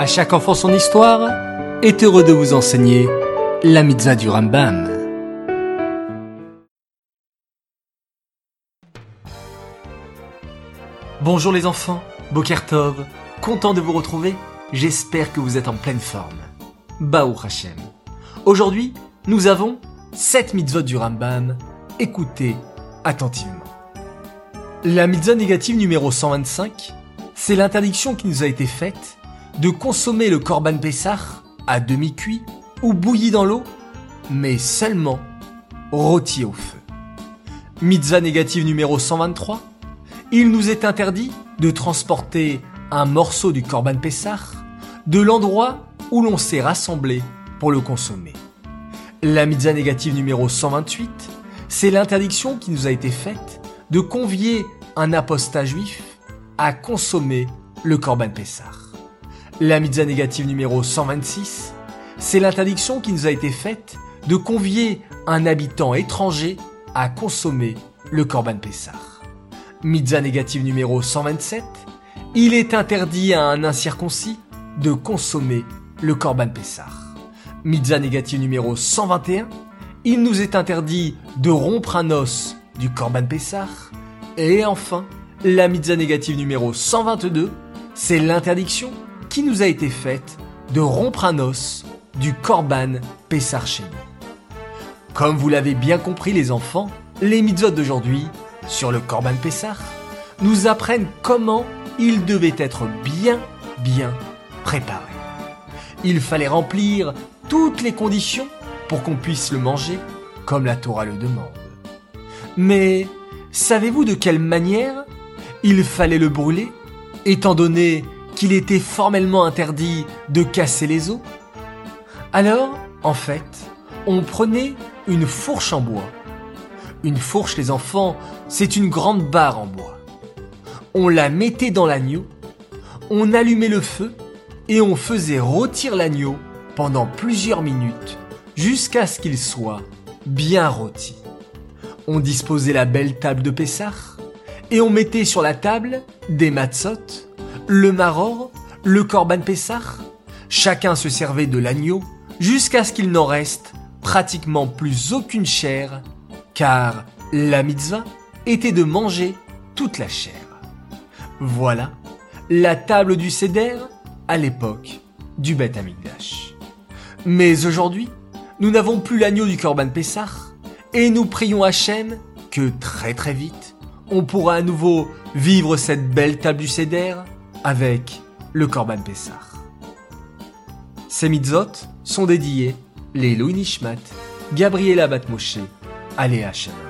À chaque enfant son histoire est heureux de vous enseigner la mitzvah du Rambam. Bonjour les enfants, Bokertov, content de vous retrouver, j'espère que vous êtes en pleine forme. Baou Hashem. Aujourd'hui, nous avons 7 mitzvot du Rambam, écoutez attentivement. La mitzvah négative numéro 125, c'est l'interdiction qui nous a été faite de consommer le korban Pessah à demi-cuit ou bouilli dans l'eau, mais seulement rôti au feu. Mitzvah négative numéro 123, il nous est interdit de transporter un morceau du korban Pessah de l'endroit où l'on s'est rassemblé pour le consommer. La mitzvah négative numéro 128, c'est l'interdiction qui nous a été faite de convier un apostat juif à consommer le Korban Pessah. La mitzvah négative numéro 126, c'est l'interdiction qui nous a été faite de convier un habitant étranger à consommer le Korban Pessah. Mitzvah négative numéro 127, il est interdit à un incirconcis de consommer le Korban Pessah. Mitzvah négative numéro 121, il nous est interdit de rompre un os du Korban Pessah. Et enfin, la mitzvah négative numéro 122, c'est l'interdiction qui nous a été faite de rompre un os du Korban Pessah chez Comme vous l'avez bien compris les enfants, les mitzvot d'aujourd'hui sur le Korban Pessah nous apprennent comment il devait être bien, bien préparé. Il fallait remplir toutes les conditions pour qu'on puisse le manger comme la Torah le demande. Mais savez-vous de quelle manière il fallait le brûler, étant donné qu'il était formellement interdit de casser les os Alors, en fait, on prenait une fourche en bois. Une fourche, les enfants, c'est une grande barre en bois. On la mettait dans l'agneau, on allumait le feu et on faisait rôtir l'agneau pendant plusieurs minutes jusqu'à ce qu'il soit bien rôti. On disposait la belle table de Pessah et on mettait sur la table des matzot, le maror, le korban Pessah. Chacun se servait de l'agneau jusqu'à ce qu'il n'en reste pratiquement plus aucune chair car la mitzvah était de manger toute la chair. Voilà la table du Seder à l'époque du Beth Amikdash. Mais aujourd'hui, nous n'avons plus l'agneau du Korban Pessah et nous prions Hachem que très très vite, on pourra à nouveau vivre cette belle table du Seder avec le Korban Pessah. Ces mitzvot sont dédiés les Louis Nishmat, Gabriela Batmoshe, Aléa Shalom.